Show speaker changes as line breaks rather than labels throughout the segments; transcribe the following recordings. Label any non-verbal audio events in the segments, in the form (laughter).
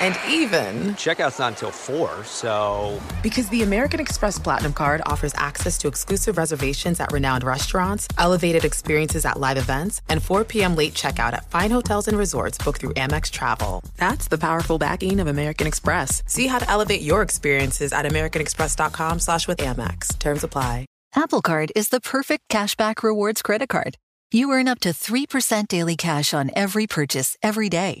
And even,
Checkout's not until 4, so.
because the American Express Platinum card offers access to exclusive reservations at renowned restaurants, elevated experiences at live events, and 4 p.m. late checkout at fine hotels and resorts booked through Amex Travel. That's the powerful backing of American Express. See how to elevate your experiences at americanexpress.com slash with Amex. Terms apply.
Apple Card is the perfect cashback rewards credit card. You earn up to 3% daily cash on every purchase every day.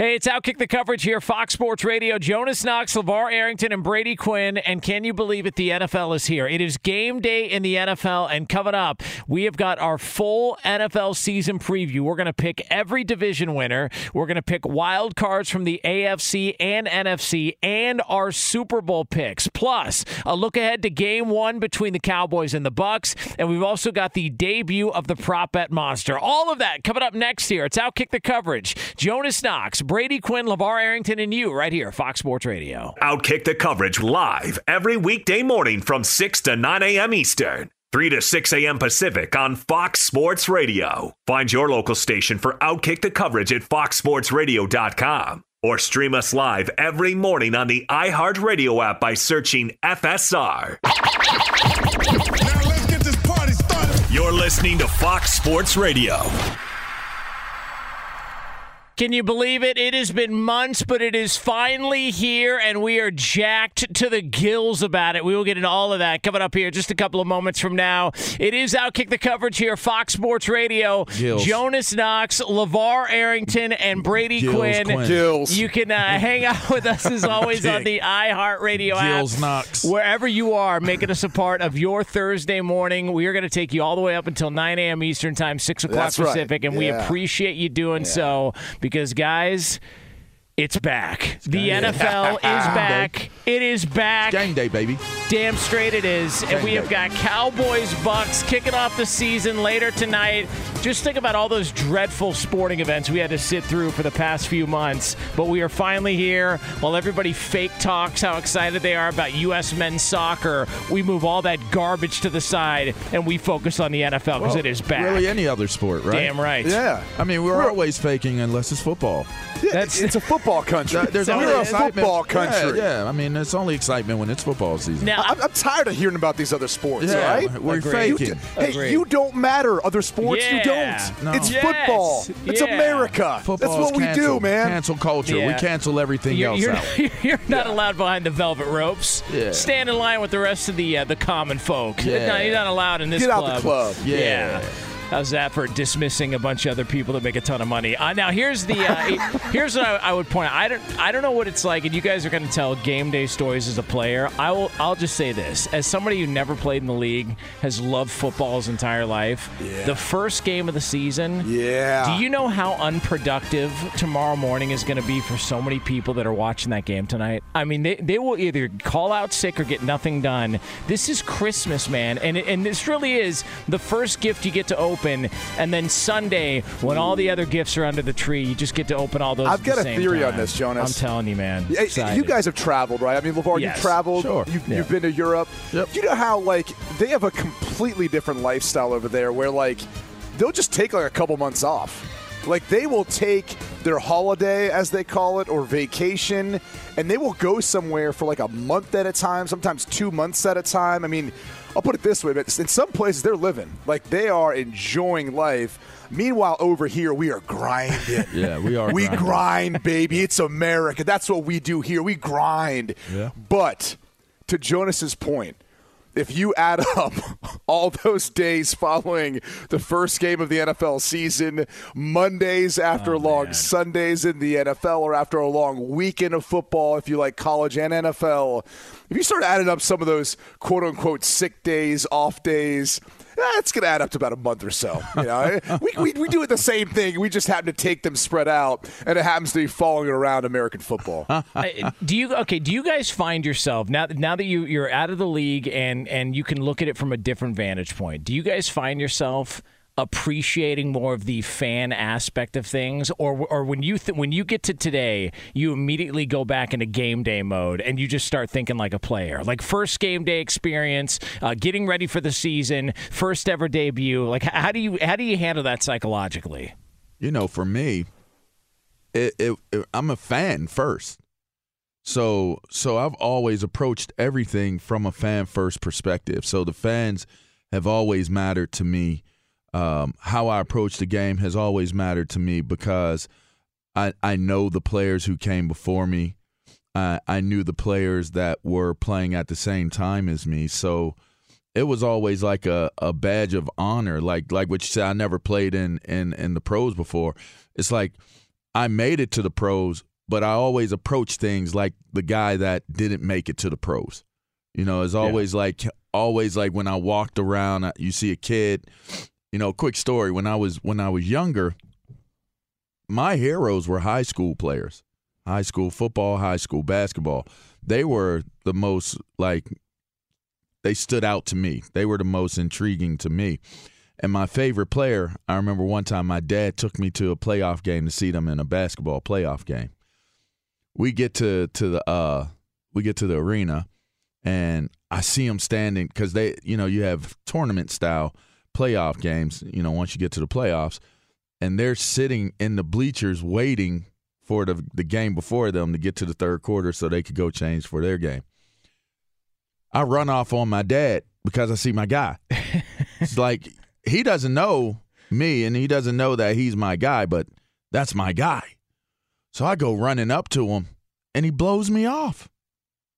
Hey, it's Outkick the coverage here, Fox Sports Radio. Jonas Knox, LeVar Arrington, and Brady Quinn. And can you believe it? The NFL is here. It is game day in the NFL. And coming up, we have got our full NFL season preview. We're going to pick every division winner. We're going to pick wild cards from the AFC and NFC and our Super Bowl picks. Plus, a look ahead to game one between the Cowboys and the Bucks. And we've also got the debut of the prop bet monster. All of that coming up next here. It's Outkick the coverage. Jonas Knox. Brady Quinn, LeVar Arrington, and you right here, Fox Sports Radio.
Outkick the coverage live every weekday morning from 6 to 9 a.m. Eastern, 3 to 6 a.m. Pacific on Fox Sports Radio. Find your local station for Outkick the coverage at foxsportsradio.com or stream us live every morning on the iHeartRadio app by searching FSR.
Now let's get this party started.
You're listening to Fox Sports Radio.
Can you believe it? It has been months, but it is finally here, and we are jacked to the gills about it. We will get into all of that coming up here just a couple of moments from now. It is Outkick the coverage here, Fox Sports Radio.
Gills.
Jonas Knox, LeVar Arrington, and Brady
Gills
Quinn.
Quinn.
Gills.
You can uh, (laughs) hang out with us as always on the iHeartRadio app.
Gills Knox.
Wherever you are, making us a part of your Thursday morning. We are going to take you all the way up until 9 a.m. Eastern Time, 6 o'clock
That's right.
Pacific, and we appreciate you doing so because, guys, it's back. The NFL (laughs) is back. It is back.
Game day, baby.
Damn straight it is. And we have got Cowboys Bucks kicking off the season later tonight. Just think about all those dreadful sporting events we had to sit through for the past few months. But we are finally here. While everybody fake talks how excited they are about U.S. men's soccer, we move all that garbage to the side and we focus on the NFL because it is back.
Really, any other sport, right?
Damn right.
Yeah.
I mean, we're always faking unless it's football.
That's-
it's a football country.
There's only
We're a
excitement-
football country.
Yeah, yeah, I mean, it's only excitement when it's football season.
Now,
I'm, I'm tired of hearing about these other sports,
yeah,
right?
we're
Agreed.
faking.
Hey, you don't matter. Other sports, you don't.
No.
It's
Yes.
football. It's America.
Football's
That's what we
canceled.
do, man.
Cancel culture. We cancel everything
You're,
else
you're,
out. (laughs)
you're not allowed behind the velvet ropes.
Yeah.
Stand in line with the rest of the uh, the common folk.
Yeah.
No, you're not allowed in this
Get out the club.
Yeah.
How's that for dismissing a bunch of other people that make a ton of money? Uh, now here's the uh, (laughs) here's what I, I would point out. I don't I don't know what it's like, and you guys are going to tell game day stories as a player. I will I'll just say this: as somebody who never played in the league, has loved football his entire life. The first game of the season.
Yeah.
Do you know how unproductive tomorrow morning is going to be for so many people that are watching that game tonight? I mean, they, they will either call out sick or get nothing done. This is Christmas, man. And, and this really is the first gift you get to open open, and then Sunday, when all the other gifts are under the tree, you just get to open all those.
I've
at
got
the
a
same
theory on this, Jonas.
I'm telling you, man.
Yeah,
Excited.
You guys have traveled, right? I mean, LeVar,
Yes.
you've traveled.
Sure.
You've,
Yeah.
you've been to Europe.
Yep.
You know how, like, they have a completely different lifestyle over there where, like, they'll just take, like, a couple months off. Like, they will take their holiday, as they call it, or vacation, and they will go somewhere for, like, a month at a time, sometimes two months at a time. I mean, I'll put it this way, but in some places, they're living. Like, they are enjoying life. Meanwhile, over here, we are grinding. (laughs)
Yeah, we are
We
grinding.
grind, baby. It's America. That's what we do here. We grind.
Yeah.
But to Jonas's point, if you add (laughs) up all those days following the first game of the NFL season, Mondays after
Oh,
long
man.
Sundays in the NFL, or after a long weekend of football, if you like college and NFL, if you start adding up some of those quote unquote sick days, off days, it's going to add up to about a month or so. You know, (laughs) we, we, we do it the same thing. We just happen to take them spread out, and it happens to be following around American football. (laughs)
Do you okay? Do you guys find yourself now? Now that you you're out of the league and and you can look at it from a different vantage point, do you guys find yourself appreciating more of the fan aspect of things, or or when you th- when you get to today, you immediately go back into game day mode and you just start thinking like a player, like first game day experience, uh, getting ready for the season, first ever debut. Like how do you how do you handle that psychologically?
you know, for me, it, it, it- I'm a fan first. So so I've always approached everything from a fan first perspective. So the fans have always mattered to me. Um, how I approach the game has always mattered to me because I I know the players who came before me. I I knew the players that were playing at the same time as me. So it was always like a, a badge of honor. Like like what you said, I never played in, in in the pros before. It's like I made it to the pros, but I always approach things like the guy that didn't make it to the pros. You know, it's always like always like when I walked around, you see a kid. You know, quick story. When I was when I was younger, my heroes were high school players, high school football, high school basketball. They were the most like they stood out to me. They were the most intriguing to me. And my favorite player, I remember one time my dad took me to a playoff game to see them in a basketball playoff game. We get to to the uh we get to the arena and I see them standing cuz they you know you have tournament style playoff games, you know, once you get to the playoffs and they're sitting in the bleachers waiting for the the game before them to get to the third quarter so they could go change for their game. I run off on my dad because I see my guy. (laughs) it's like he doesn't know me and he doesn't know that he's my guy, but that's my guy. So I go running up to him and he blows me off.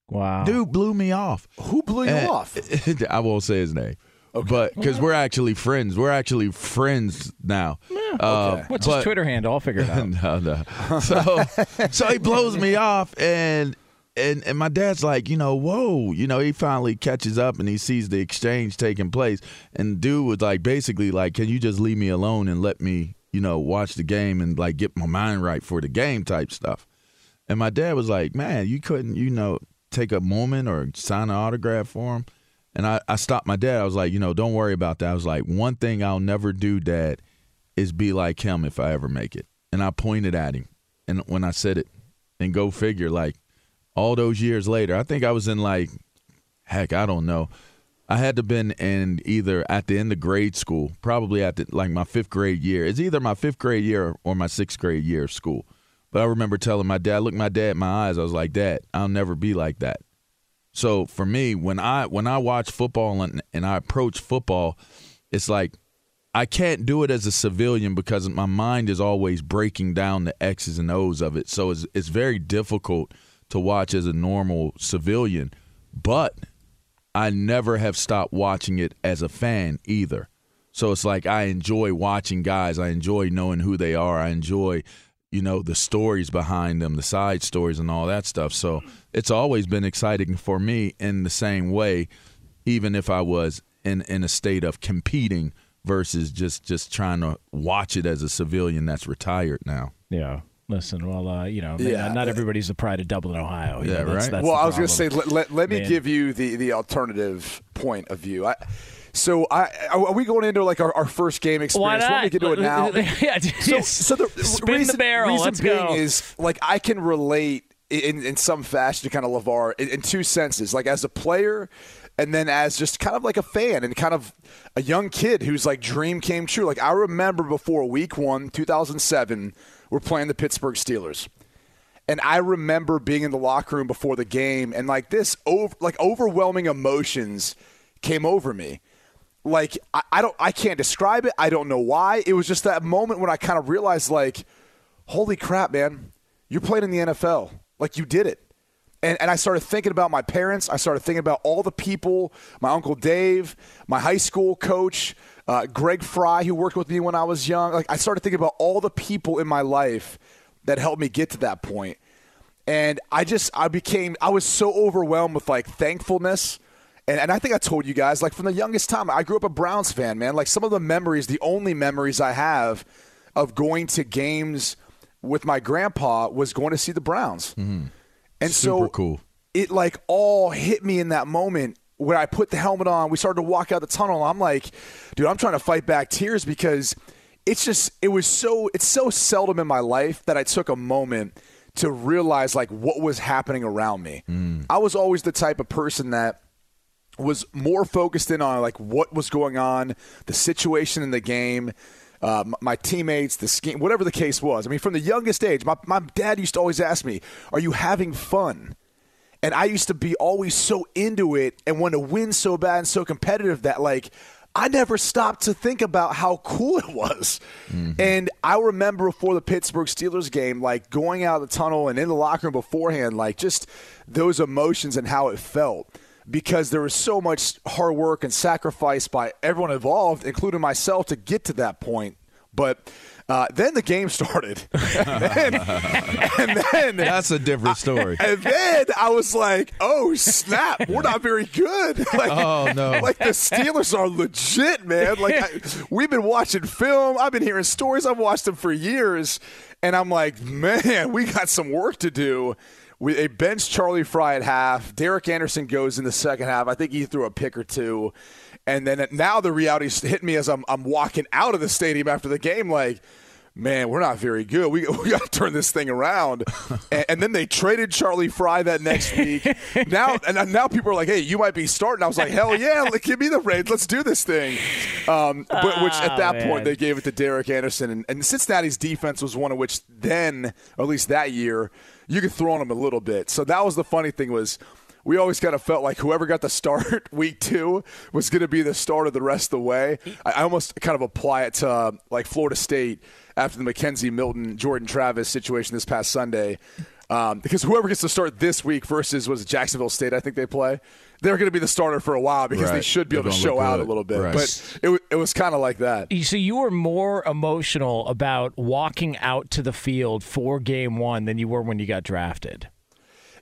Wow,
Dude blew me off.
Who blew you
And-
off? (laughs)
I won't say his name. But because we're actually friends, we're actually friends now. Uh,
Okay.
What's
but-
his Twitter handle? I'll figure it out. (laughs)
no, no. So, so he blows me off, and and and my dad's like, you know, whoa, you know, he finally catches up and he sees the exchange taking place, and dude was like, basically, like, can you just leave me alone and let me, you know, watch the game and like get my mind right for the game type stuff. And my dad was like, man, you couldn't, you know, take a moment or sign an autograph for him. And I, I stopped my dad. I was like, you know, don't worry about that. I was like, one thing I'll never do, Dad, is be like him if I ever make it. And I pointed at him. And when I said it, and go figure, like all those years later, I think I was in like, heck, I don't know. I had to been in either at the end of grade school, probably at the, like my fifth grade year. It's either my fifth grade year or my sixth grade year of school. But I remember telling my dad, look my dad in my eyes. I was like, Dad, I'll never be like that. So for me, when I when I watch football and, and I approach football, it's like I can't do it as a civilian because my mind is always breaking down the X's and O's of it. So it's it's very difficult to watch as a normal civilian. But I never have stopped watching it as a fan either. So it's like I enjoy watching guys. I enjoy knowing who they are. I enjoy, you know, the stories behind them, the side stories and all that stuff. So it's always been exciting for me in the same way, even if I was in, in a state of competing versus just just trying to watch it as a civilian that's retired now.
Yeah. Listen, well, uh, you know,
Yeah.
not, not everybody's the pride of Dublin, Ohio.
Yeah,
know, that's,
right.
That's
well, I was going to say, let, let, let me
Man.
give you the, the alternative point of view. I, so I, are we going into like our, our first game experience?
Why not?
don't we get to it now? (laughs)
yeah,
so, so the
spin
reason,
the barrel.
reason
Let's
being
go.
is like I can relate in in some fashion to kind of Levar in, in two senses, like as a player. And then, as just kind of like a fan and kind of a young kid whose like dream came true. Like I remember before Week One, 2007, we're playing the Pittsburgh Steelers, and I remember being in the locker room before the game, and like this, over, like overwhelming emotions came over me like I, I don't I can't describe it. I don't know why. It was just that moment when I kind of realized like, holy crap, man, you're playing in the NFL. Like you did it. And, and I started thinking about my parents. I started thinking about all the people, my uncle Dave, my high school coach, uh, Greg Fry, who worked with me when I was young. Like I started thinking about all the people in my life that helped me get to that point. And I just I became I was so overwhelmed with like thankfulness and, and I think I told you guys, like from the youngest time, I grew up a Browns fan, man. Like some of the memories, the only memories I have of going to games with my grandpa was going to see the Browns. And so
cool.
it like all hit me in that moment where I put the helmet on. We started to walk out the tunnel. I'm like, dude, I'm trying to fight back tears because it's just it was so it's so seldom in my life that I took a moment to realize like what was happening around me. I was always the type of person that was more focused in on like what was going on, the situation in the game, uh, my teammates, the scheme, whatever the case was. I mean, from the youngest age, my, my dad used to always ask me, "Are you having fun?" And I used to be always so into it and want to win so bad and so competitive that like I never stopped to think about how cool it was. Mm-hmm. And I remember before the Pittsburgh Steelers game, like going out of the tunnel and in the locker room beforehand, like just those emotions and how it felt. Because there was so much hard work and sacrifice by everyone involved, including myself, to get to that point. But uh, then the game started. (laughs) and then, and then
That's a different story.
and then I was like, "Oh snap, we're not very good." (laughs) Like,
Oh, no.
Like the Steelers are legit, man. Like I, we've been watching film, I've been hearing stories, I've watched them for years, and I'm like, man, we got some work to do. We they bench Charlie Frye at half. Derek Anderson goes in the second half. I think he threw a pick or two. And then now the reality's hit me as I'm I'm walking out of the stadium after the game, like man, we're not very good. We, (laughs) we got to turn this thing around. (laughs) and, and then they traded Charlie Frye that next week. now and now people are like, hey, you might be starting. I was like, hell yeah, like, give me the reins. Let's do this thing. Um, but, which at that
Oh,
point they gave it to Derek Anderson. And, and Cincinnati's defense was one of which then, or at least that year, you could throw on them a little bit. So that was the funny thing was we always kind of felt like whoever got the start (laughs) week two was going to be the starter the rest of the way. I, I almost kind of apply it to uh, like Florida State after the McKenzie Milton Jordan Travis situation this past Sunday. Um, because whoever gets to start this week versus was Jacksonville State, I think they play, they're going to be the starter for a while because they should be able
They're
to
gonna
show
look
out a little bit.
Right.
But it, it was kind of like that.
You see, you were more emotional about walking out to the field for game one than you were when you got drafted.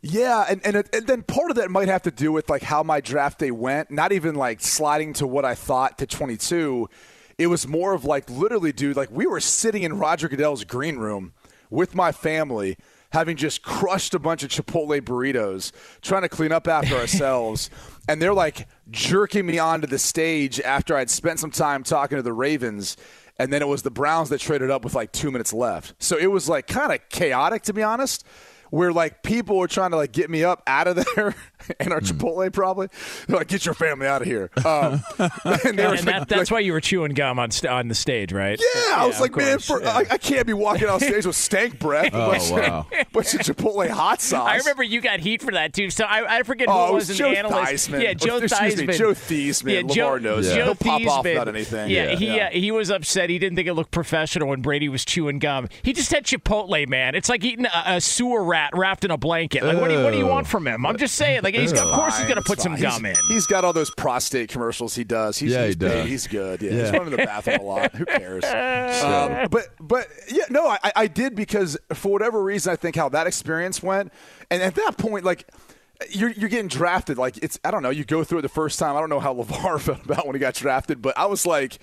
Yeah, and, and and then part of that might have to do with like how my draft day went. Not even like sliding to what I thought to 22. It was more of like literally, dude. Like we were sitting in Roger Goodell's green room with my family, having just crushed a bunch of Chipotle burritos, trying to clean up after (laughs) ourselves, and they're like jerking me onto the stage after I'd spent some time talking to the Ravens. And then it was the Browns that traded up with like two minutes left. So it was like kind of chaotic, to be honest where like people were trying to like get me up out of there (laughs) (laughs) in our Chipotle probably. They're like, get your family out of here. Um, (laughs) (laughs) and
And
like-
that, that's
like,
why you were chewing gum on st- on the stage, right?
yeah, I was
of
like, man, for,
yeah.
I, I can't be walking off stage with stank breath.
Oh,
bunch,
wow.
of, bunch of Chipotle hot sauce.
I remember you got heat for that too. So I, I forget who
Oh,
it
it
was,
was
an
Joe
analyst.
Theismann.
Yeah,
Or,
Joe
excuse me,
Theismann.
Joe Theismann.
Yeah, Joe,
Lamar knows.
Joe
He'll pop off
Theismann.
without anything.
Yeah,
Yeah.
he
Yeah.
Uh, he was upset. He didn't think it looked professional when Brady was chewing gum. He just had Chipotle, man. It's like eating a, a sewer rat wrapped in a blanket. Like, what do you what do you want from him? I'm just saying. Like, he's of course he's gonna put some
fine.
gum
He's-
in.
He's got all those prostate commercials he does. He's,
Yeah,
he's
he
paid.
does.
He's good. Yeah, he's
Yeah.
running the bathroom a lot. Who cares? (laughs) um, but but yeah, no, I, I did because for whatever reason, I think how that experience went, and at that point, like. You're, you're getting drafted like it's I don't know you go through it the first time I don't know how (laughs) Levar felt about when he got drafted but I was like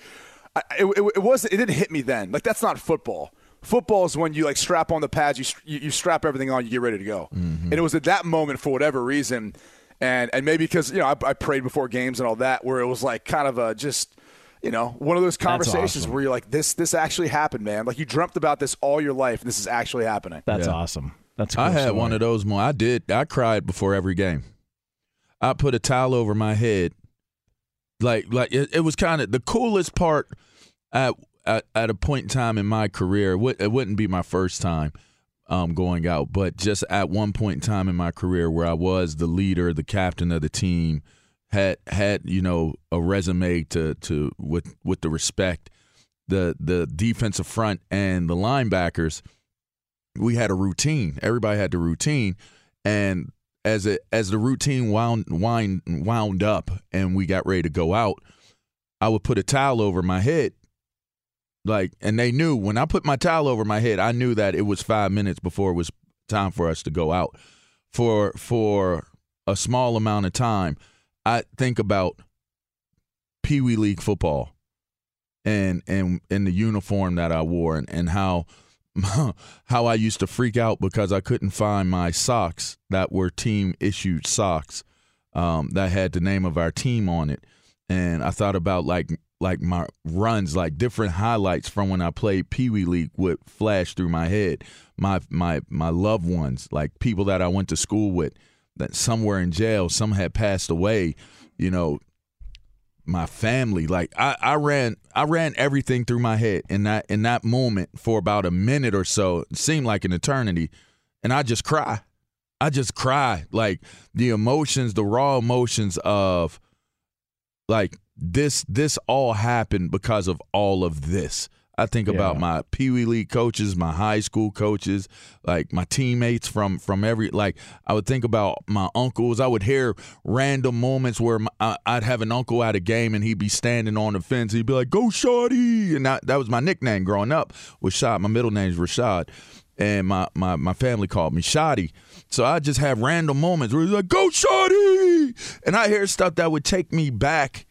I, it, it, it wasn't it didn't hit me then like that's not football football is when you like strap on the pads you, you, you strap everything on you get ready to go mm-hmm. and it was at that moment for whatever reason and and maybe because you know I, I prayed before games and all that, where it was like kind of a just you know one of those conversations
awesome.
where you're like this this actually happened, man. Like you dreamt about this all your life, and this is actually happening.
That's
Yeah.
awesome. That's cool
I had
story.
one of those. More, I did. I cried before every game. I put a towel over my head, like like it, it was kind of the coolest part at, at at a point in time in my career. It, would, it wouldn't be my first time um, going out, but just at one point in time in my career where I was the leader, the captain of the team, had had you know a resume to to with with the respect, the the defensive front and the linebackers we had a routine. Everybody had the routine, and as it as the routine wound wind wound up, and we got ready to go out, I would put a towel over my head, like, and they knew when I put my towel over my head, I knew that it was five minutes before it was time for us to go out. For for a small amount of time, I think about Pee Wee League football, and and and the uniform that I wore, and and how (laughs) how I used to freak out because I couldn't find my socks that were team issued socks um, that had the name of our team on it, and I thought about like like my runs, like different highlights from when I played Pee Wee League would flash through my head. My my my loved ones, like people that I went to school with, that some were in jail, some had passed away. You know, my family like I, I ran i ran everything through my head in that in that moment for about a minute or so it seemed like an eternity and i just cry i just cry like the emotions the raw emotions of like this this all happened because of all of this I think about my Pee Wee League coaches, my high school coaches, like my teammates from from every like. I would think about my uncles. I would hear random moments where my, I, I'd have an uncle at a game and he'd be standing on the fence. He'd be like, "Go, Shotty!" And that, that was my nickname growing up. Was Shot. My middle name's Rashad, and my my my family called me Shotty. So I just have random moments where he's like, "Go, Shotty!" And I hear stuff that would take me back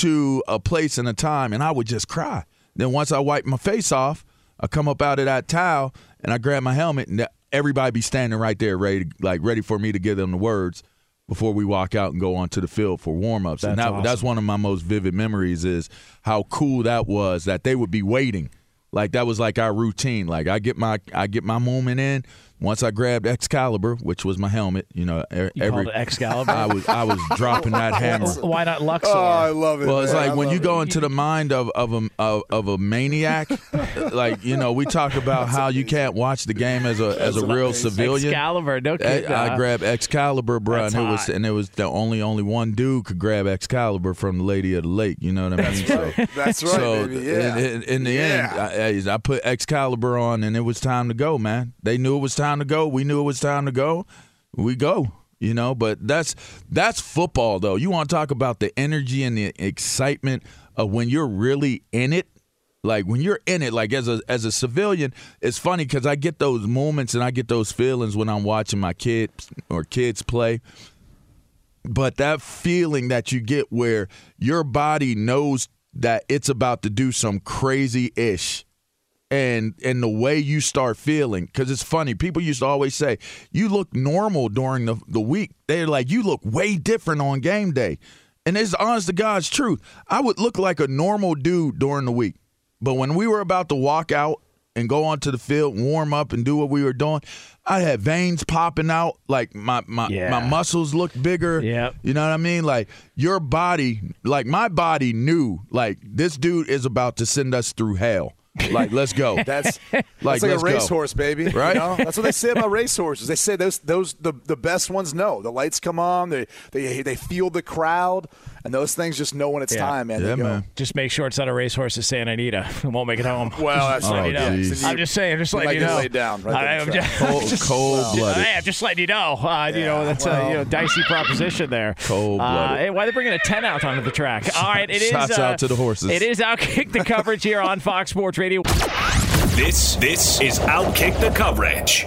to a place and a time, and I would just cry. Then once I wipe my face off, I come up out of that towel and I grab my helmet, and everybody be standing right there, ready, like ready for me to give them the words before we walk out and go onto the field for warm ups. And
That's
that, that's one of my most vivid memories is how cool that was that they would be waiting. Like that was like our routine. Like I get my I get my moment in. Once I grabbed Excalibur, which was my helmet, you know, e-
You
every
called it Excalibur?
I was I was dropping that (laughs) hammer.
Why not Luxor?
Oh, I love it.
Well, it's
man.
like
I
when you
it.
go into the mind of of a of, of a maniac, (laughs) like you know, we talk about how you can't watch the game as a as a real civilian.
Excalibur, no eh,
I,
kid.
I grabbed Excalibur, bro,
That's
and it was and it was the only only one dude could grab Excalibur from the Lady of the Lake. You know what I mean? That's So, (laughs)
That's right,
so
baby. Yeah.
in, in, in the
Yeah.
end, I, I put Excalibur on, and it was time to go, man. They knew it was time to go. We knew it was time to go. We go. You know, but that's that's football, though. You want to talk about the energy and the excitement of when you're really in it. Like when you're in it, like as a as a civilian, it's funny because I get those moments and I get those feelings when I'm watching my kids or kids play but that feeling that you get where your body knows that it's about to do some crazy ish and and the way you start feeling because it's funny people used to always say you look normal during the, the week they're like you look way different on game day and it's honest to god's truth i would look like a normal dude during the week but when we were about to walk out and go onto the field warm up and do what we were doing i had veins popping out like my my,
Yeah.
my muscles looked bigger
Yep.
you know what I mean? Like your body, like my body knew, like this dude is about to send us through hell. (laughs) Like, let's go.
That's (laughs)
like,
That's like a racehorse, baby. you
Right?
know? That's what they say about (laughs) racehorses. They say those those the, the best ones know. The lights come on, they they they feel the crowd, and those things just know when it's
Yeah.
time, man.
Yeah,
they go.
man.
Just make sure it's not a racehorse to Santa Anita. It won't make it home.
Well, that's
Just
Oh,
letting you know.
geez.
I'm just saying, just
You
letting you
get
know.
laid down right
I, am
the track.
just,
Cold, (laughs) cold blooded.
Hey, I'm just letting you know. Uh, you know that's a you know dicey proposition there.
Cold-blooded.
Uh, hey, why are they bringing a ten out onto the track? (laughs) All right, it is.
Shouts
uh,
out to the horses.
It is outkick the coverage here on Fox Sports Radio.
This this is Outkick the Coverage.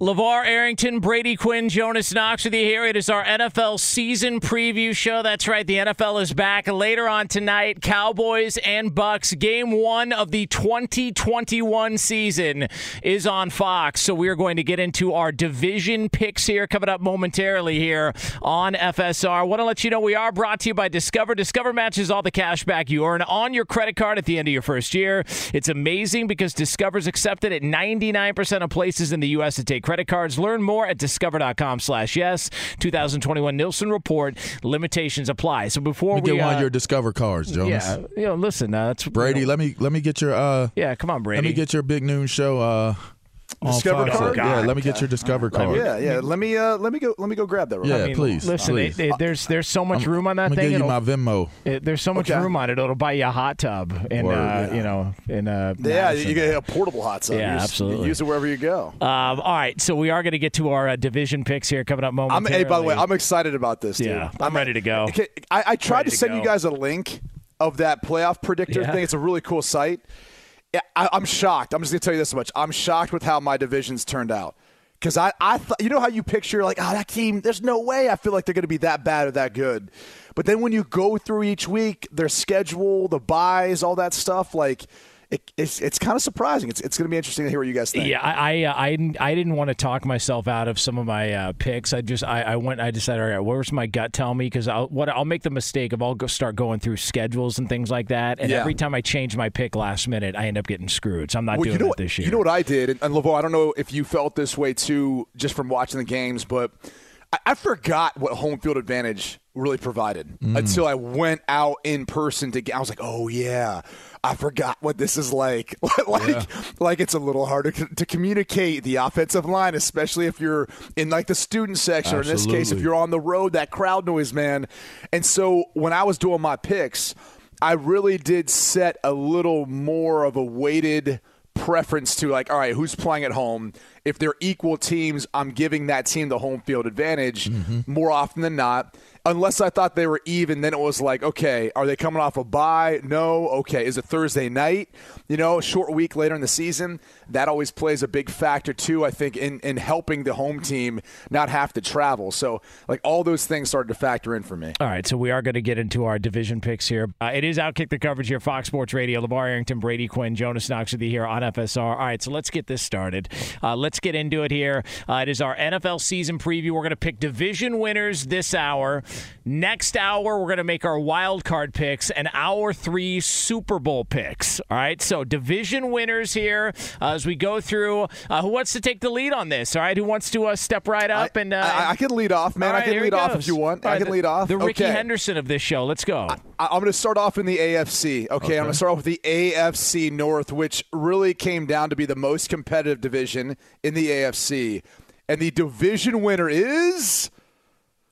LeVar Arrington, Brady Quinn, Jonas Knox with you here. It is our NFL season preview show. That's right, the NFL is back later on tonight. Cowboys and Bucks. Game one of the 2021 season is on Fox. So we are going to get into our division picks here coming up momentarily here on FSR. Want to let you know we are brought to you by Discover. Discover matches all the cash back you earn on your credit card at the end of your first year. It's amazing because Discover's accepted at 99% of places in the U.S. to take credit cards. Learn more at discover.com slash yes. 2021 Nielsen Report. Limitations apply. So before we
get
uh,
of your Discover cards, Jonas.
Yeah, you know, listen, uh, that's
Brady, let me let me get your uh
Yeah, come on, Brady.
let me get your big noon show uh
Discover
fuck.
card.
yeah, let me get your Discover card.
Yeah, yeah. Let me uh, let me go let me go grab that. Real
Yeah.
I mean,
please,
Listen,
please.
it- it- there's there's so much
I'm-
room on that
I'm
thing.
give you my Venmo.
it- there's so much
Okay.
room on it. It'll buy you a hot tub and
Word.
uh, you know and uh
Yeah,
Madison.
you get a portable hot tub.
Yeah,
You just-
absolutely.
Use it wherever you go.
Um, all right, so we are going to get to our uh, division picks here coming up
I'm,
momentarily.
hey, by the way, I'm excited about this, dude.
yeah, I'm ready to go.
Okay, I, I tried
Ready
to
to
send you guys a link of that playoff predictor
Yeah.
thing. It's a really cool site. I, I'm shocked. I'm just gonna tell you this much. I'm shocked with how my divisions turned out. Because I, I thought, you know how you picture like, oh, that team. There's no way I feel like they're going to be that bad or that good. But then when you go through each week, their schedule, the byes, all that stuff, like. It, it's it's kind of surprising. It's, it's going to be interesting to hear what you guys think.
Yeah, I I, uh, I didn't I didn't want to talk myself out of some of my uh, picks. I just I, I went I decided all right, where's my gut tell me because I'll what I'll make the mistake of I'll go start going through schedules and things like that, and
Yeah.
every time I change my pick last minute, I end up getting screwed. So I'm not
Well,
doing
you know
it
what,
this year.
You know what I did, and, and LeVar, I don't know if you felt this way too, just from watching the games, but I, I forgot what home field advantage really provided mm. until I went out in person to get. I was like, oh yeah. I forgot what this is like. (laughs) like, like it's a little harder to, to communicate the offensive line, especially if you're in like the student section, or in this case, if you're on the road, that crowd noise, man. And so when I was doing my picks, I really did set a little more of a weighted preference to like, all right, who's playing at home? If they're equal teams, I'm giving that team the home field advantage more often than not. Unless I thought they were even, then it was like, okay, are they coming off a bye? No. Okay, is it Thursday night? You know, a short week later in the season. That always plays a big factor too. I think in in helping the home team not have to travel. So like all those things started to factor in for me.
All right, so we are going to get into our division picks here. Uh, it is Outkick the coverage here, Fox Sports Radio. LeVar Arrington, Brady Quinn, Jonas Knox with you here on FSR. All right, so let's get this started. Uh, let's get into it here. Uh, it is our NFL season preview. We're going to pick division winners this hour. Next hour, we're going to make our wild card picks and hour three Super Bowl picks. All right, so division winners here uh, as we go through. Uh, who wants to take the lead on this? All right, who wants to uh, step right up and uh,
I, I can lead off, man.
right,
I can lead off if you want.
All
I can
the-
lead off.
The Ricky
okay.
Henderson of this show. Let's go.
I- I'm going to start off in the AFC. Okay, I'm going to start off with the AFC North, which really came down to be the most competitive division in the AFC. And the division winner is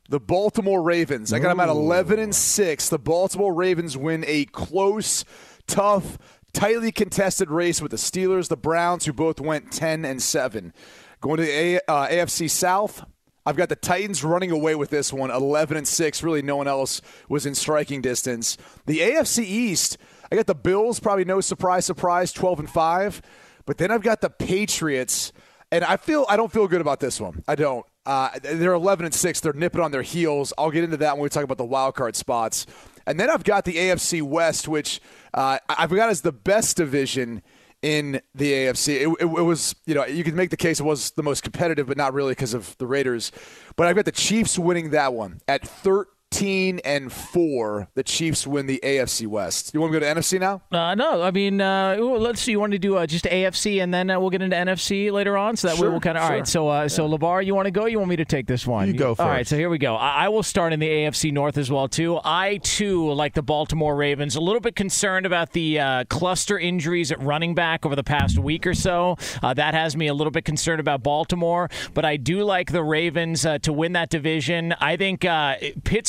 the Baltimore Ravens. I got them at 11 and 6. The Baltimore Ravens win a close, tough, tightly contested race with the Steelers, the Browns, who both went 10 and 7. Going to the A- uh, AFC South, I've got the Titans running away with this one, 11 and 6. Really, no one else was in striking distance. The AFC East, I got the Bills, probably no surprise, surprise, 12 and 5. But then I've got the Patriots, and I feel I don't feel good about this one. I don't. Uh, they're 11 and 6. They're nipping on their heels. I'll get into that when we talk about the wild card spots. And then I've got the AFC West, which uh, I've got as the best division in the AFC. It, it, it was, you know, you could make the case it was the most competitive, but not really because of the Raiders. But I've got the Chiefs winning that one at 13 and 4. The Chiefs win the AFC West. You want to go to NFC now?
Uh, no, I mean, uh, let's see. You want to do uh, just AFC and then uh, we'll get into NFC later on, so that way
Sure,
we'll kind of. All
sure.
right, so uh, so Levar, you want to go? You want me to take this one?
You go
All right, so here we go. I, I will start in the AFC North as well too. I too like the Baltimore Ravens. A little bit concerned about the uh, cluster injuries at running back over the past week or so. Uh, that has me a little bit concerned about Baltimore, but I do like the Ravens uh, to win that division. I think uh,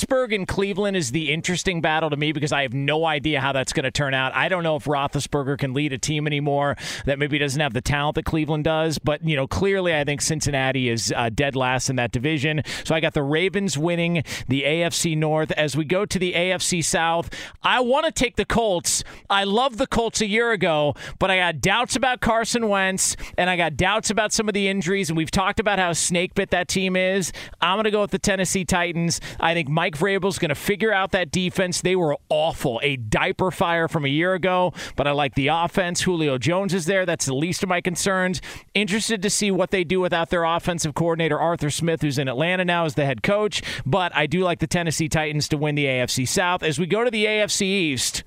Pittsburgh and Cleveland is the interesting battle to me because I have no idea how that's going to turn out. I don't know if Roethlisberger can lead a team anymore that maybe doesn't have the talent that Cleveland does, but you know clearly I think Cincinnati is uh, dead last in that division. So I got the Ravens winning the AFC North. As we go to the AFC South, I want to take the Colts. I love the Colts a year ago, but I got doubts about Carson Wentz and I got doubts about some of the injuries, and we've talked about how snake bit that team is. I'm going to go with the Tennessee Titans. I think Mike Vrabel's going to figure out that defense. They were awful, a diaper fire from a year ago, but I like the offense. Julio Jones is there. That's the least of my concerns. Interested to see what they do without their offensive coordinator, Arthur Smith, who's in Atlanta now as the head coach. But I do like the Tennessee Titans to win the AFC South. As we go to the AFC East,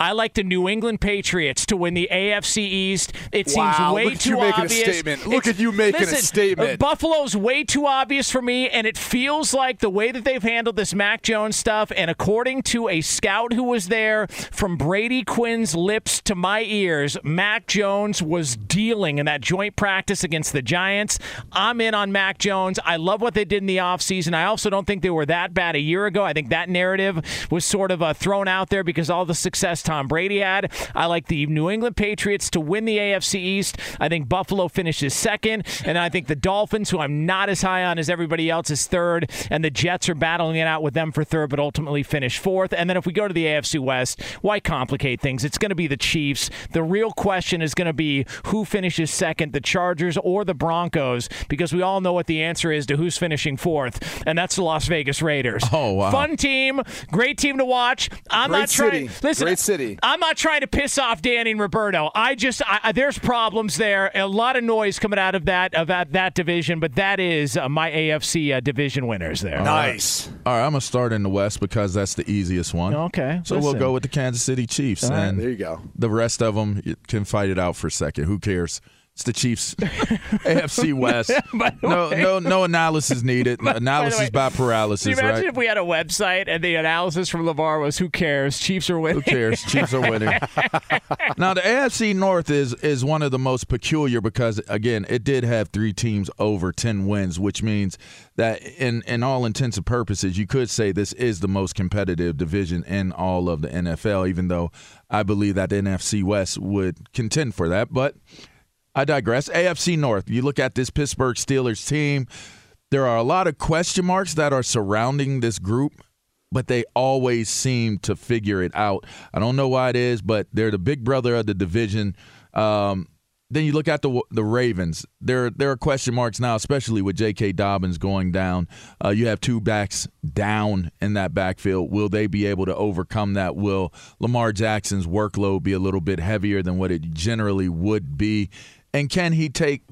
I like the New England Patriots to win the AFC East. It
Wow,
seems way
look at
too
you making a
obvious.
statement. Look
It's-
at you making a statement.
Buffalo's way too obvious for me, and it feels like the way that they've handled this Mac Jones stuff, and according to a scout who was there, from Brady Quinn's lips to my ears, Mac Jones was dealing in that joint practice against the Giants. I'm in on Mac Jones. I love what they did in the offseason. I also don't think they were that bad a year ago. I think that narrative was sort of uh, thrown out there because all the success Tom Brady had. I like the New England Patriots to win the AFC East. I think Buffalo finishes second, and I think the Dolphins, who I'm not as high on as everybody else, is third, and the Jets are battling it out with them for third, but ultimately finish fourth. And then if we go to the AFC West, why complicate things? It's going to be the Chiefs. The real question is going to be who finishes second, the Chargers or the Broncos, because we all know what the answer is to who's finishing fourth, and that's the Las Vegas Raiders.
Oh, wow.
Fun team, great team to watch. I'm
Great
not trying.
city.
Listen,
Great city.
I'm not trying to piss off Danny and Roberto. I just I, I- there's problems there. A lot of noise coming out of that of that, that division, but that is uh, my AFC uh, division winners there.
Nice.
All right, I'm gonna start in the West because that's the easiest one.
Okay,
So we'll go with the Kansas City Chiefs,
All right.
and
There you go.
the rest of them can fight it out for a second. Who cares? It's the Chiefs, (laughs) AFC West. (laughs)
By
No,
way-
no, no analysis needed. (laughs) Analysis
way,
by
Can you
paralysis,
imagine
right?
if we had a website and the analysis from LeVar was "Who cares? Chiefs are winning."
Who cares? Chiefs are winning. now the AFC North is is one of the most peculiar because again, it did have three teams over ten wins, which means that in in all intents and purposes, you could say this is the most competitive division in all of the NFL. Even though I believe that the NFC West would contend for that, but I digress. AFC North. You look at this Pittsburgh Steelers team. There are a lot of question marks that are surrounding this group but they always seem to figure it out. I don't know why it is, but they're the big brother of the division. Um, then you look at the the Ravens. There there are question marks now, especially with J.K. Dobbins going down. Uh, you have two backs down in that backfield. Will they be able to overcome that? Will Lamar Jackson's workload be a little bit heavier than what it generally would be? And can he take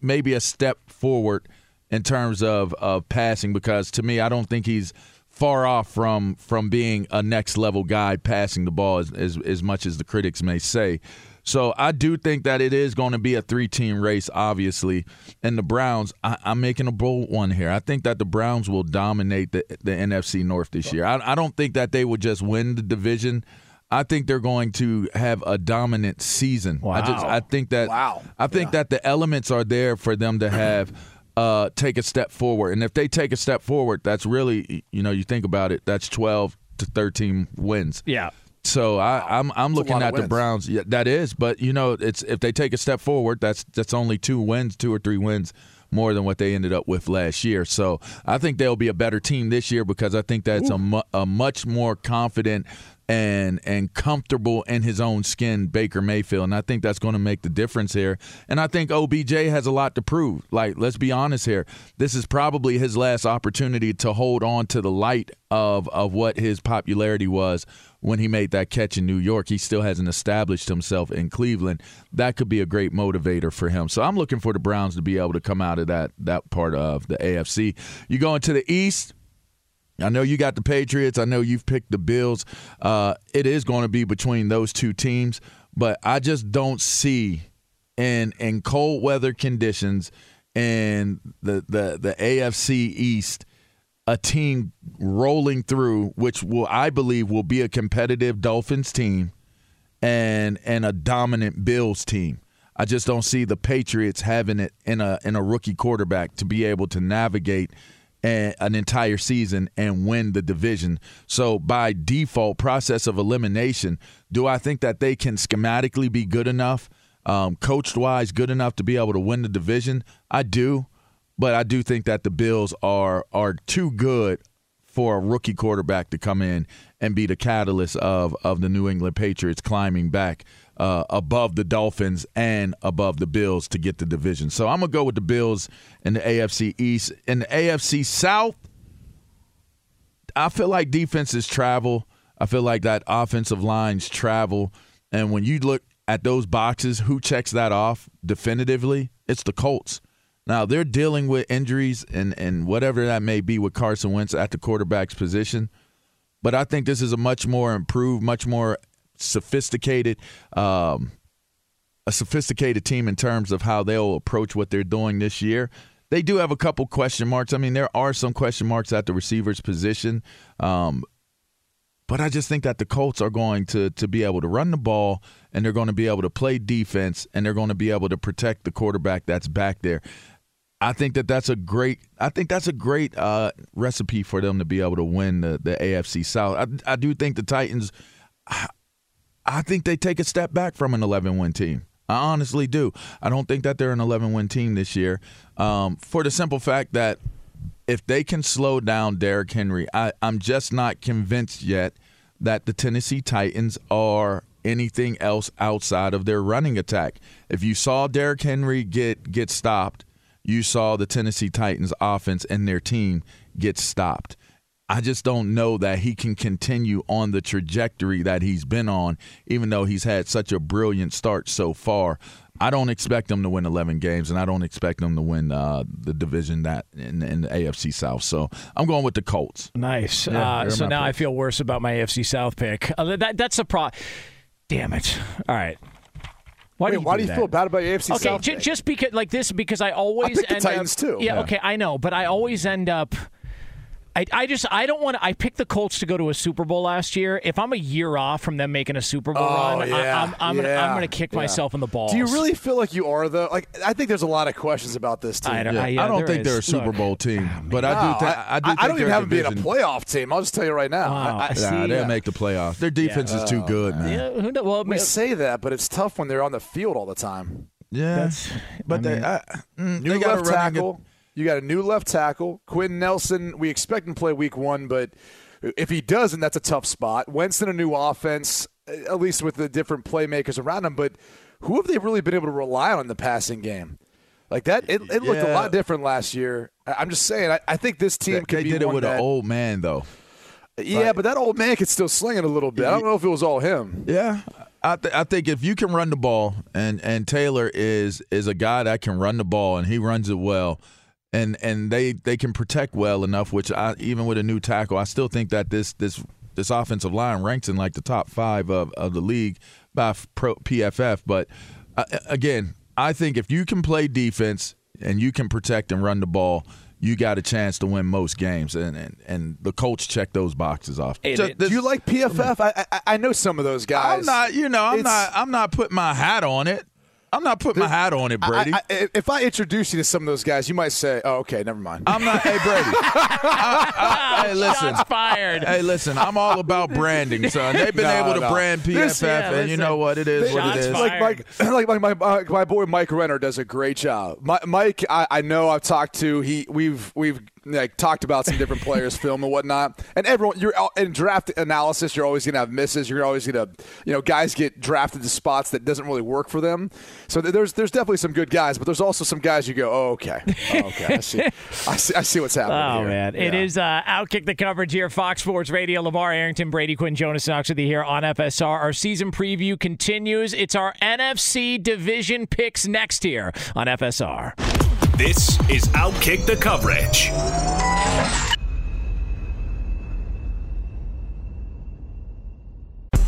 maybe a step forward in terms of of passing? Because to me, I don't think he's far off from from being a next level guy passing the ball as, as as much as the critics may say. So I do think that it is going to be a three team race, obviously. And the Browns, I, I'm making a bold one here. I think that the Browns will dominate the, the NFC North this year. I, I don't think that they will just win the division. I think they're going to have a dominant season. I just I think that
Wow.
I think that the elements are there for them to have uh, take a step forward. And if they take a step forward, that's really you know you think about it, that's twelve to thirteen wins.
Yeah.
So I, I'm I'm
a
looking at the. Browns. Yeah, that is, but you know, it's if they take a step forward, that's that's only two wins, two or three wins more than what they ended up with last year. So I think they'll be a better team this year because I think that's a, mu- a much more confident and and comfortable in his own skin Baker Mayfield, and I think that's going to make the difference here. And I think OBJ has a lot to prove. Like, let's be honest here, this is probably his last opportunity to hold on to the light of of what his popularity was when he made that catch in New York. He still hasn't established himself in Cleveland. That could be a great motivator for him. So I'm looking for the Browns to be able to come out of that that part of the AFC. You go into the East. I know you got the Patriots. I know you've picked the Bills. Uh, it is going to be between those two teams, but I just don't see in in cold weather conditions and the the the AFC East a team rolling through, which will I believe will be a competitive Dolphins team and and a dominant Bills team. I just don't see the Patriots having it in a in a rookie quarterback to be able to navigate an entire season and win the division. So by default process of elimination, do I think that they can schematically be good enough, um, coached wise, good enough to be able to win the division? I do, but I do think that the Bills are are too good for a rookie quarterback to come in and be the catalyst of of the New England Patriots climbing back uh, above the Dolphins and above the Bills to get the division. So I'm gonna go with the Bills in the AFC East. In the AFC South, I feel like defenses travel. I feel like that offensive lines travel. And when you look at those boxes, who checks that off definitively? It's the Colts. Now they're dealing with injuries and, and whatever that may be with Carson Wentz at the quarterback's position. But I think this is a much more improved, much more sophisticated. Um, a sophisticated team in terms of how they'll approach what they're doing this year. They do have a couple question marks. I mean, there are some question marks at the receivers position, um, but I just think that the Colts are going to to be able to run the ball and they're going to be able to play defense and they're going to be able to protect the quarterback that's back there. I think that that's a great. I think that's a great uh, recipe for them to be able to win the, the AFC South. I, I do think the Titans. I, think they take a step back from an 11 win team. I honestly do. I don't think that they're an 11 win team this year um, for the simple fact that if they can slow down Derrick Henry, I, I'm just not convinced yet that the Tennessee Titans are anything else outside of their running attack. If you saw Derrick Henry get get stopped, you saw the Tennessee Titans offense and their team get stopped. I just don't know that he can continue on the trajectory that he's been on, even though he's had such a brilliant start so far. I don't expect them to win 11 games, and I don't expect them to win uh, the division that in, in, the AFC South. So I'm going with the Colts.
Nice. Yeah, uh, so now pick. I feel worse about my AFC South pick. Uh, that, that's a pro. Damn it. All right.
Why Wait, do you, why do, do you feel bad about your AFC
okay,
South?
Okay, j- just because like this, because I always
I picked the Titans
up,
too.
Yeah, yeah, okay, I know, but I always end up I, I just I don't want to. I picked the Colts to go to a Super Bowl last year. If I'm a year off from them making a Super Bowl
oh,
run,
yeah,
I, am I'm,
yeah,
gonna, I'm gonna kick
yeah.
myself in the balls.
Do you really feel like you are though? Like I think there's a lot of questions about this team.
I don't,
yeah.
I,
I don't think
is.
they're a Super
Look,
Bowl team, but
no,
I do. Th- I, do.
I, don't even have them being a playoff team. I'll just tell you right now.
Wow.
I,
See,
Nah, they'll
yeah.
make the playoffs. Their defense is too good, man.
Yeah, who knows? Well,
we say that, but it's tough when they're on the field all the time.
Yeah,
That's-
but
I
they,
mean-
I, mm,
New
they got
left
a running
tackle. You got a new left tackle, Quinn Nelson. We expect him to play week one, but if he doesn't, that's a tough spot. Wentz in a new offense, at least with the different playmakers around him. But who have they really been able to rely on in the passing game? Like that, it, it looked a lot different last year. I'm just saying. I, I think this team
They,
could
they
be
did it with
that,
an old man, though.
Yeah, but that old man could still sling it a little bit. I don't know if it was all him.
Yeah, I, th- I think if you can run the ball, and and Taylor is is a guy that can run the ball, and he runs it well, and and they they can protect well enough. Which I even with a new tackle, I still think that this this this offensive line ranks in like the top five of, of the league by pro, PFF. But uh, again, I think if you can play defense and you can protect and run the ball. You got a chance to win most games, and and, and the Colts check those boxes off.
Hey,
Just-
it-
Do you like PFF? I, I I know some of those guys.
I'm not, you know, I'm
It's-
not, I'm not putting my hat on it. I'm not putting my hat on it, Brady.
I, I, if I introduce you to some of those guys, you might say, "Oh, okay, never mind."
I'm not, hey Brady. (laughs) I- I- hey, listen.
Shots fired.
Hey, listen. I'm all about branding, son. They've been
No,
able to brand PFF,
This-
yeah,
and you know what? It is what it is.
fired.
like Mike, (laughs) like my my, my boy Mike Renner does a great job. My, Mike, I, I know I've talked to he we've we've like talked about some different players, film and whatnot. And everyone, you're in draft analysis, you're always gonna have misses. You're always gonna, you know, guys get drafted to spots that doesn't really work for them. So there's there's definitely some good guys, but there's also some guys you go, oh, okay, oh, okay, I see, I see, I see what's happening.
Oh
here.
man, it
Yeah.
is uh, outkick the coverage here, Fox Sports Radio. LeVar Arrington, Brady Quinn, Jonas Knox with you here on FSR. Our season preview continues. It's our NFC division picks next here on FSR.
This is Outkick the Coverage.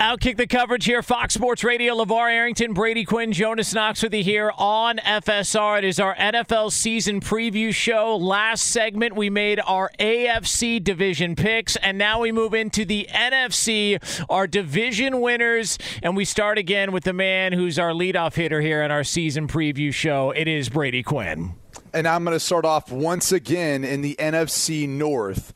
Outkick the coverage here, Fox Sports Radio. LeVar Arrington, Brady Quinn, Jonas Knox with you here on FSR. It is our NFL season preview show. Last segment, we made our AFC division picks, and now we move into the NFC, our division winners, and we start again with the man who's our leadoff hitter here in our season preview show. It is Brady Quinn.
And I'm going to start off once again in the NFC North.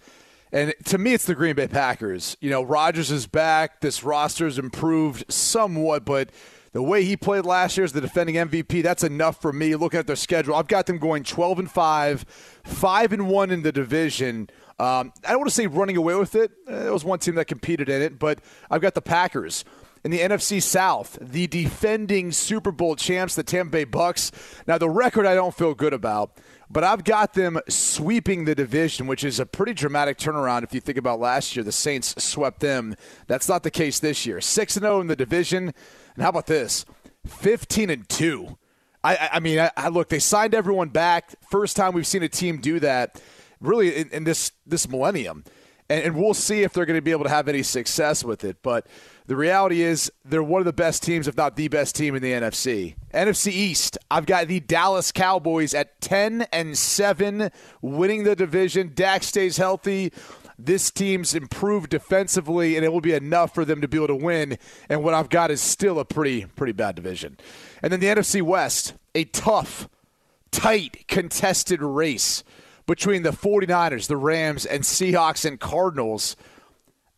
And to me, it's the Green Bay Packers. You know, Rodgers is back. This roster's improved somewhat, but the way he played last year as the defending MVP, that's enough for me. Looking at their schedule, I've got them going 12 and 5, 5 and 1 in the division. Um, I don't want to say running away with it. Uh, there was one team that competed in it, but I've got the Packers. In the NFC South, the defending Super Bowl champs, the Tampa Bay Bucks. Now, the record I don't feel good about but I've got them sweeping the division, which is a pretty dramatic turnaround if you think about last year. The Saints swept them. That's not the case this year. 6 0 in the division. And how about this? 15 and 2. I, I mean, I, I, look, they signed everyone back. First time we've seen a team do that really in, in this, this millennium. And, and we'll see if they're going to be able to have any success with it. But The reality is they're one of the best teams, if not the best team in the NFC. NFC East, I've got the Dallas Cowboys at 10 and 7, winning the division. Dak stays healthy. This team's improved defensively, and it will be enough for them to be able to win. And what I've got is still a pretty, pretty bad division. And then the NFC West, a tough, tight, contested race between the 49ers, the Rams, and Seahawks and Cardinals.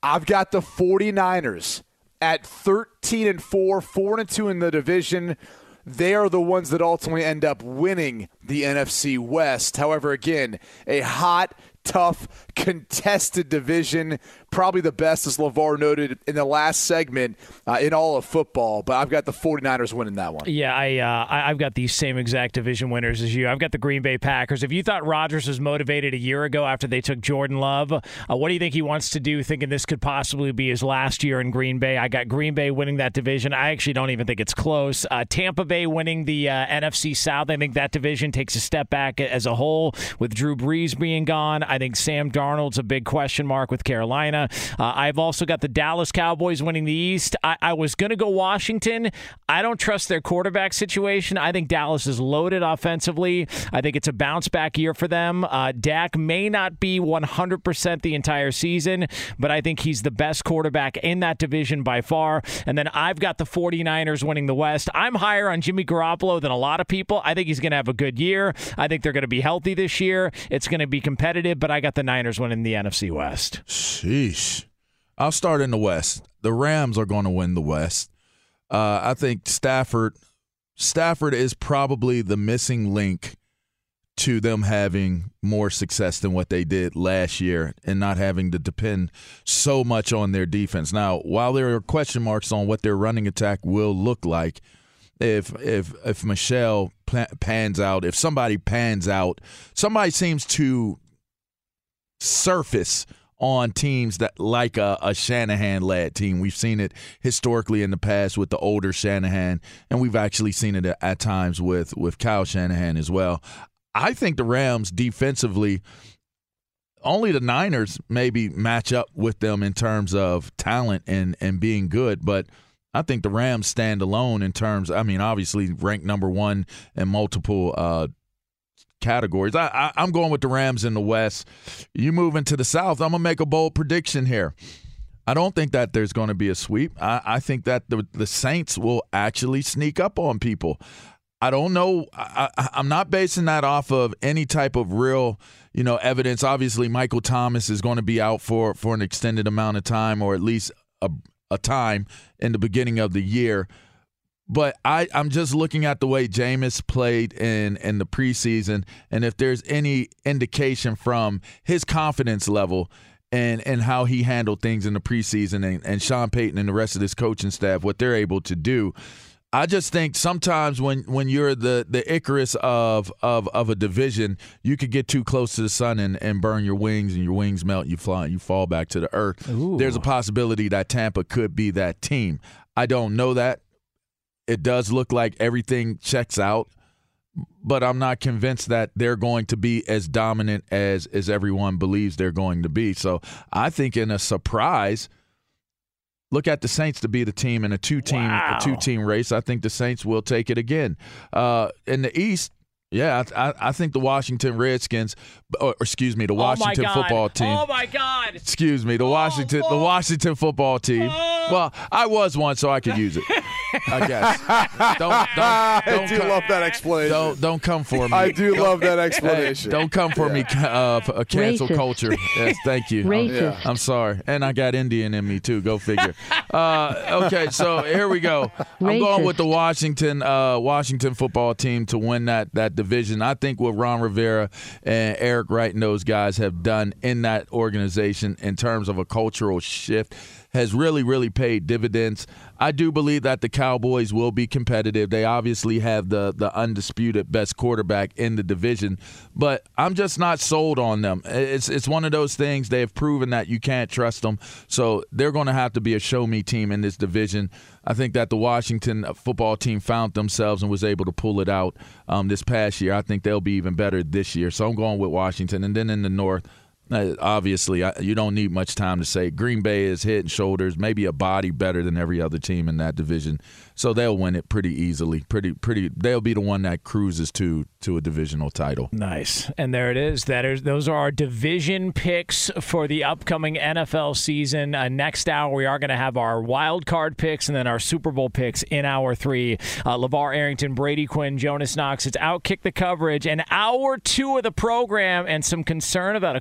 I've got the 49ers at 13 and 4, 4 and 2 in the division. They are the ones that ultimately end up winning the NFC West. However, again, a hot, tough, contested division. Probably the best, as LeVar noted in the last segment, uh, in all of football. But I've got the 49ers winning that one.
Yeah, I, uh, I I've got these same exact division winners as you. I've got the Green Bay Packers. If you thought Rodgers was motivated a year ago after they took Jordan Love, uh, what do you think he wants to do? Thinking this could possibly be his last year in Green Bay. I got Green Bay winning that division. I actually don't even think it's close. Uh, Tampa Bay winning the uh, NFC South. I think that division takes a step back as a whole with Drew Brees being gone. I think Sam Darnold's a big question mark with Carolina. Uh, I've also got the Dallas Cowboys winning the East. I, I was going to go Washington. I don't trust their quarterback situation. I think Dallas is loaded offensively. I think it's a bounce back year for them. Uh, Dak may not be 100% the entire season, but I think he's the best quarterback in that division by far. And then I've got the 49ers winning the West. I'm higher on Jimmy Garoppolo than a lot of people. I think he's going to have a good year. I think they're going to be healthy this year. It's going to be competitive, but I got the Niners winning the NFC West.
Sheesh. I'll start in the West. The Rams are going to win the West. Uh, I think Stafford Stafford is probably the missing link to them having more success than what they did last year and not having to depend so much on their defense. Now, while there are question marks on what their running attack will look like, if if if Michel pans out, if somebody pans out, somebody seems to surface on teams that like a, a Shanahan led team. We've seen it historically in the past with the older Shanahan, and we've actually seen it at, times with with Kyle Shanahan as well. I think the Rams defensively only the Niners maybe match up with them in terms of talent and and being good, but I think the Rams stand alone in terms. I mean, obviously ranked number one in multiple uh, categories. I, I, am going with the Rams in the West. You move into the South. I'm gonna make a bold prediction here. I don't think that there's going to be a sweep. I, I think that the the Saints will actually sneak up on people. I don't know. I, am not basing that off of any type of real, you know, evidence. Obviously, Michael Thomas is going to be out for for an extended amount of time, or at least a, a time in the beginning of the year. But I, I'm just looking at the way Jameis played in, in the preseason, and if there's any indication from his confidence level and, and how he handled things in the preseason, and, and Sean Payton and the rest of this coaching staff, what they're able to do. I just think sometimes when, when you're the, the Icarus of, of, of a division, you could get too close to the sun and, and burn your wings, and your wings melt, you fly, you fall back to the earth.
Ooh.
There's a possibility that Tampa could be that team. I don't know that it does look like everything checks out, but I'm not convinced that they're going to be as dominant as as everyone believes they're going to be. So I think in a surprise, look at the Saints to be the team in a two team
wow.
a two team race. I think the Saints will take it again. Uh, in the East, yeah, I, I, think the Washington Redskins, or excuse me, the Washington
oh
football team.
Oh my God!
Excuse me, the Washington,
oh,
the Washington football team.
Oh.
Well, I was one, so I could use it. (laughs) I guess. Don't, (laughs) don't, don't
I do
come,
love that explanation.
Don't, don't come for me.
I do
Don't-
love that (laughs)
Hey,
explanation.
don't come for me, uh, for a cancel
Racist.
culture. Yes, thank you. (laughs)
Racist.
I'm sorry, and I got Indian in me too. Go figure. Uh, okay, so here we go. I'm going with the Washington uh, Washington football team to win that that division. I think what Ron Rivera and Eric Wright and those guys have done in that organization in terms of a cultural shift has really, really paid dividends. I do believe that the Cowboys will be competitive. They obviously have the the undisputed best quarterback in the division, but I'm just not sold on them. It's it's one of those things they have proven that you can't trust them. So they're going to have to be a show me team in this division. I think that the Washington football team found themselves and was able to pull it out um, this past year. I think they'll be even better this year. So I'm going with Washington, and then in the North. Uh, obviously, you don't need much time to say Green Bay is head and shoulders, maybe a body better than every other team in that division. So they'll win it pretty easily. Pretty, pretty. They'll be the one that cruises to to a divisional title.
Nice, and there it is. That is, those are our division picks for the upcoming NFL season. Uh, next hour, we are going to have our wild card picks and then our Super Bowl picks in hour three. Uh, Levar Arrington, Brady Quinn, Jonas Knox. It's outkick the coverage and hour two of the program, and some concern about a